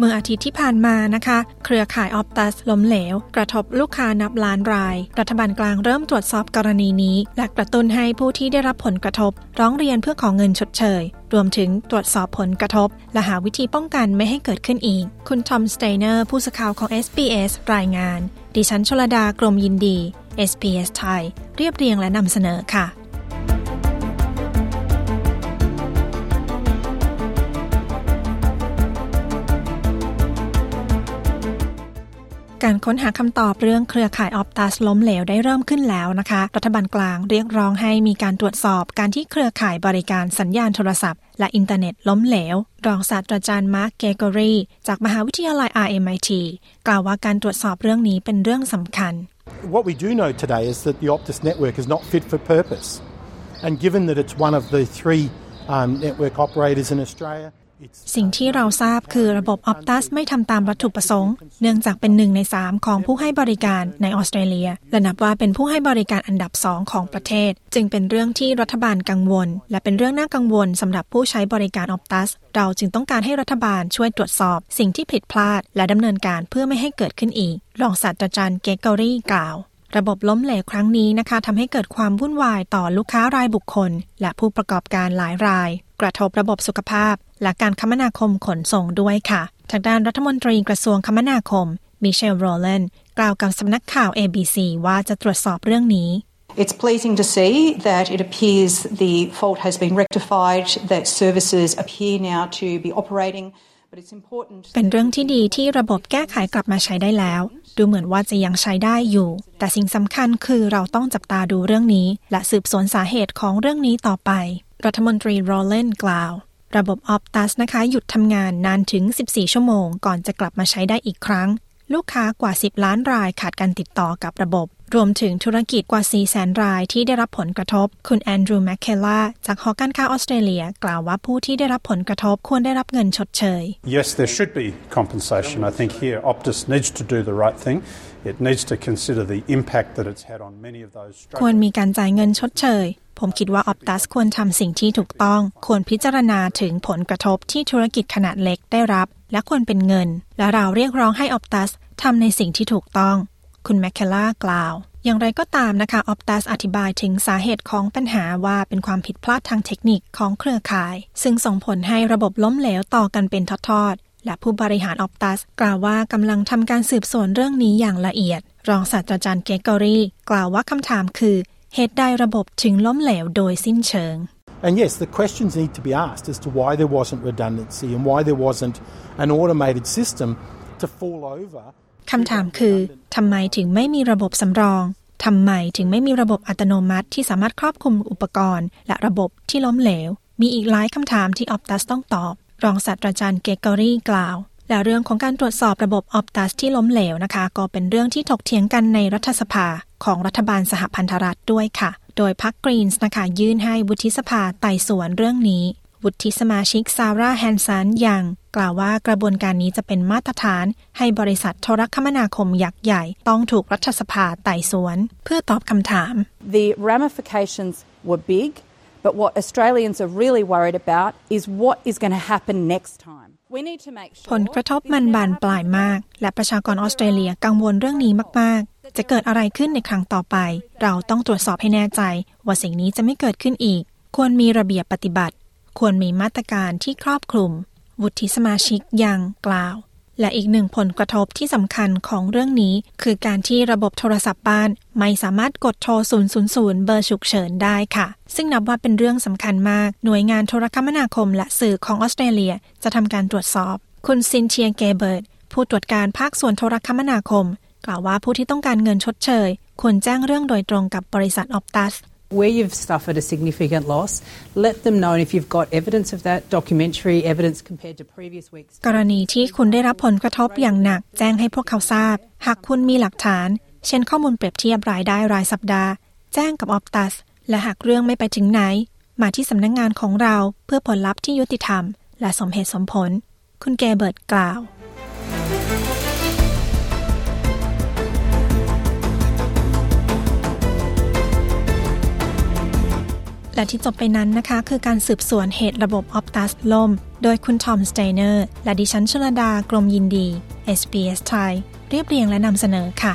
เมื่ออาทิตย์ที่ผ่านมานะคะ เครือข่ายออปตัสล้มเหลว กระทบลูกค้านับล้านราย รัฐบาลกลางเริ่มตรวจสอบกรณีนี้ และกระตุ้นให้ผู้ที่ได้รับผลกระทบ ร้องเรียนเพื่อขอเงินชดเชย รวมถึงตรวจสอบผลกระทบ และหาวิธีป้องกันไม่ให้เกิดขึ้นอีก คุณทอมสเตเนอร์ผู้สื่อข่าวของ SBS รายงาน ดิฉันชลดากรมยินดี SBS ไทย เรียบเรียงและนำเสนอค่ะ การค้นหาคำตอบเรื่องเครือข่ายออปตัสล้มเหลวได้เริ่มขึ้นแล้วนะคะ รัฐบาลกลางเรียกร้องให้มีการตรวจสอบการที่เครือข่ายบริการสัญญาณโทรศัพท์และอินเทอร์เน็ตล้มเหลว รองศาสตราจารย์มาร์กเกเกอรีจากมหาวิทยาลัย RMIT กล่าวว่าการตรวจสอบเรื่องนี้เป็นเรื่องสำคัญ What we do know today is that the Optus network is not fit for purpose and given that it's one of the three um, network operators in Australia สิ่งที่เราทราบคือระบบออปตัสไม่ทำตามวัตถุประสงค์ เนื่องจากเป็นหนึ่งในสามของผู้ให้บริการในออสเตรเลีย และนับว่าเป็นผู้ให้บริการอันดับสองของประเทศ จึงเป็นเรื่องที่รัฐบาลกังวล และเป็นเรื่องน่ากังวลสำหรับผู้ใช้บริการออปตัส เราจึงต้องการให้รัฐบาลช่วยตรวจสอบ สิ่งที่ผิดพลาด และดำเนินการเพื่อไม่ให้เกิดขึ้นอีก รองศาสตราจารย์เกเกอรี่กล่าวระบบล้มเหลวครั้งนี้นะคะทำให้เกิดความวุ่นวายต่อลูกค้ารายบุคคล และผู้ประกอบการหลายราย กระทบระบบสุขภาพ และการคมนาคมขนส่งด้วยค่ะ ทางด้านรัฐมนตรีกระทรวงคมนาคมมิเชลโรเลนกล่าวกับสำนักข่าว ABC ว่าจะตรวจสอบเรื่องนี้ It's pleasing to see that it appears the fault has been rectified, that services appear now to be operating. เป็นเรื่องที่ดีที่ระบบแก้ไขกลับมาใช้ได้แล้ว ดูเหมือนว่าจะยังใช้ได้อยู่ แต่สิ่งสำคัญคือเราต้องจับตาดูเรื่องนี้ และสืบสวนสาเหตุของเรื่องนี้ต่อไป รัฐมนตรีโรเลนกล่าว ระบบออปตัสนะคะ หยุดทำงานนานถึง 14 ชั่วโมง ก่อนจะกลับมาใช้ได้อีกครั้ง ลูกค้ากว่า 10 ล้านรายขาดการติดต่อกับระบบ รวมถึงธุรกิจกว่า4แสนรายที่ได้รับผลกระทบ คุณแอนดรูว์แมคเคล่าจากหอการค้าออสเตรเลีย กล่าวว่าผู้ที่ได้รับผลกระทบควรได้รับเงินชดเชย Yes there should be compensation I think here Optus needs to do the right thing it needs to consider the impact that it's had on many of those ควรมีการจ่ายเงินชดเชยผมคิดว่าออปตัสควรทำสิ่งที่ถูกต้อง ควรพิจารณาถึงผลกระทบที่ธุรกิจขนาดเล็กได้รับ และควรเป็นเงิน และเราเรียกร้องให้ออปตัสทำในสิ่งที่ถูกต้อง คุณแมคเคล่ากล่าว อย่างไรก็ตามนะคะออปตัสอธิบายถึงสาเหตุของปัญหาว่าเป็นความผิดพลาดทางเทคนิคของเครือข่าย ซึ่งส่งผลให้ระบบล้มเหลวต่อกันเป็นทอดๆ และผู้บริหารออปตัสกล่าวว่ากำลังทำการสืบสวนเรื่องนี้อย่างละเอียด รองศาสตราจารย์เกกอรีกล่าวว่าคำถามคือเหตุใดระบบถึงล้มเหลวโดยสิ้นเชิง And yes, the questions need to be asked as to why there wasn't redundancy and why there wasn't an automated system to fall over. คำถามคือทำไมถึงไม่มีระบบสำรองทำไมถึงไม่มีระบบอัตโนมัติที่สามารถครอบคลุมอุปกรณ์ และระบบที่ล้มเหลว มีอีกหลายคำถามที่ออปตัสต้องตอบ รองศาสตราจารย์เกเกอรี่กล่าว และเรื่องของการตรวจสอบระบบออปตัสที่ล้มเหลวนะคะ ก็เป็นเรื่องที่ถกเถียงกันในรัฐสภาของรัฐบาลสหพันธรัฐด้วยค่ะ โดยพรรคกรีนส์นะคะยื่นให้วุฒิสภาไต่สวนเรื่องนี้ วุฒิสมาชิกซาร่าแฮนสันยังกล่าวว่ากระบวนการนี้จะเป็นมาตรฐาน ให้บริษัทโทรคมนาคมยักษ์ใหญ่ ต้องถูกรัฐสภาไต่สวน เพื่อตอบคำถาม The ramifications were big but what Australians are really worried about is what is going to happen next time ผลกระทบมันบานปลายมาก และประชากรออสเตรเลียกังวลเรื่องนี้มาก ๆ จะเกิดอะไรขึ้นในครั้งต่อไป เราต้องตรวจสอบให้แน่ใจ ว่าสิ่งนี้จะไม่เกิดขึ้นอีก ควรมีระเบียบปฏิบัติ ควรมีมาตรการที่ครอบคลุม วุฒิสมาชิกยังกล่าว และอีกหนึ่งผลกระทบที่สำคัญของเรื่องนี้ คือการที่ระบบโทรศัพท์บ้านไม่สามารถกดโทร 000 เบอร์ฉุกเฉินได้ค่ะ ซึ่งนับว่าเป็นเรื่องสำคัญมาก หน่วยงานโทรคมนาคมและสื่อของออสเตรเลียจะทำการตรวจสอบ คุณซินเชียเกเบิร์ตผู้ตรวจการภาคส่วนโทรคมนาคม กล่าวว่าผู้ที่ต้องการเงินชดเชยควรแจ้งเรื่องโดยตรงกับบริษัทออปตัส Where you've suffered a significant loss, let them know if you've got evidence of that, documentary evidence compared to previous weeks. กรณีที่คุณได้รับผลกระทบอย่างหนัก แจ้งให้พวกเขาทราบ หากคุณมีหลักฐาน เช่นข้อมูลเปรียบเทียบรายได้รายสัปดาห์ แจ้งกับออปตัส และหากเรื่องไม่ไปถึงไหน มาที่สำนักงงานของเราเพื่อผลลัพธ์ที่ยุติธรรม และสมเหตุสมผล คุณเกเบิร์ตกล่าว และที่จบไปนั้นนะคะ คือการสืบสวนเหตุระบบออปตัสล่ม โดยคุณทอมสเตเนอร์ และดิฉันชลดากรมยินดี SBS ไทย เรียบเรียงและนำเสนอค่ะ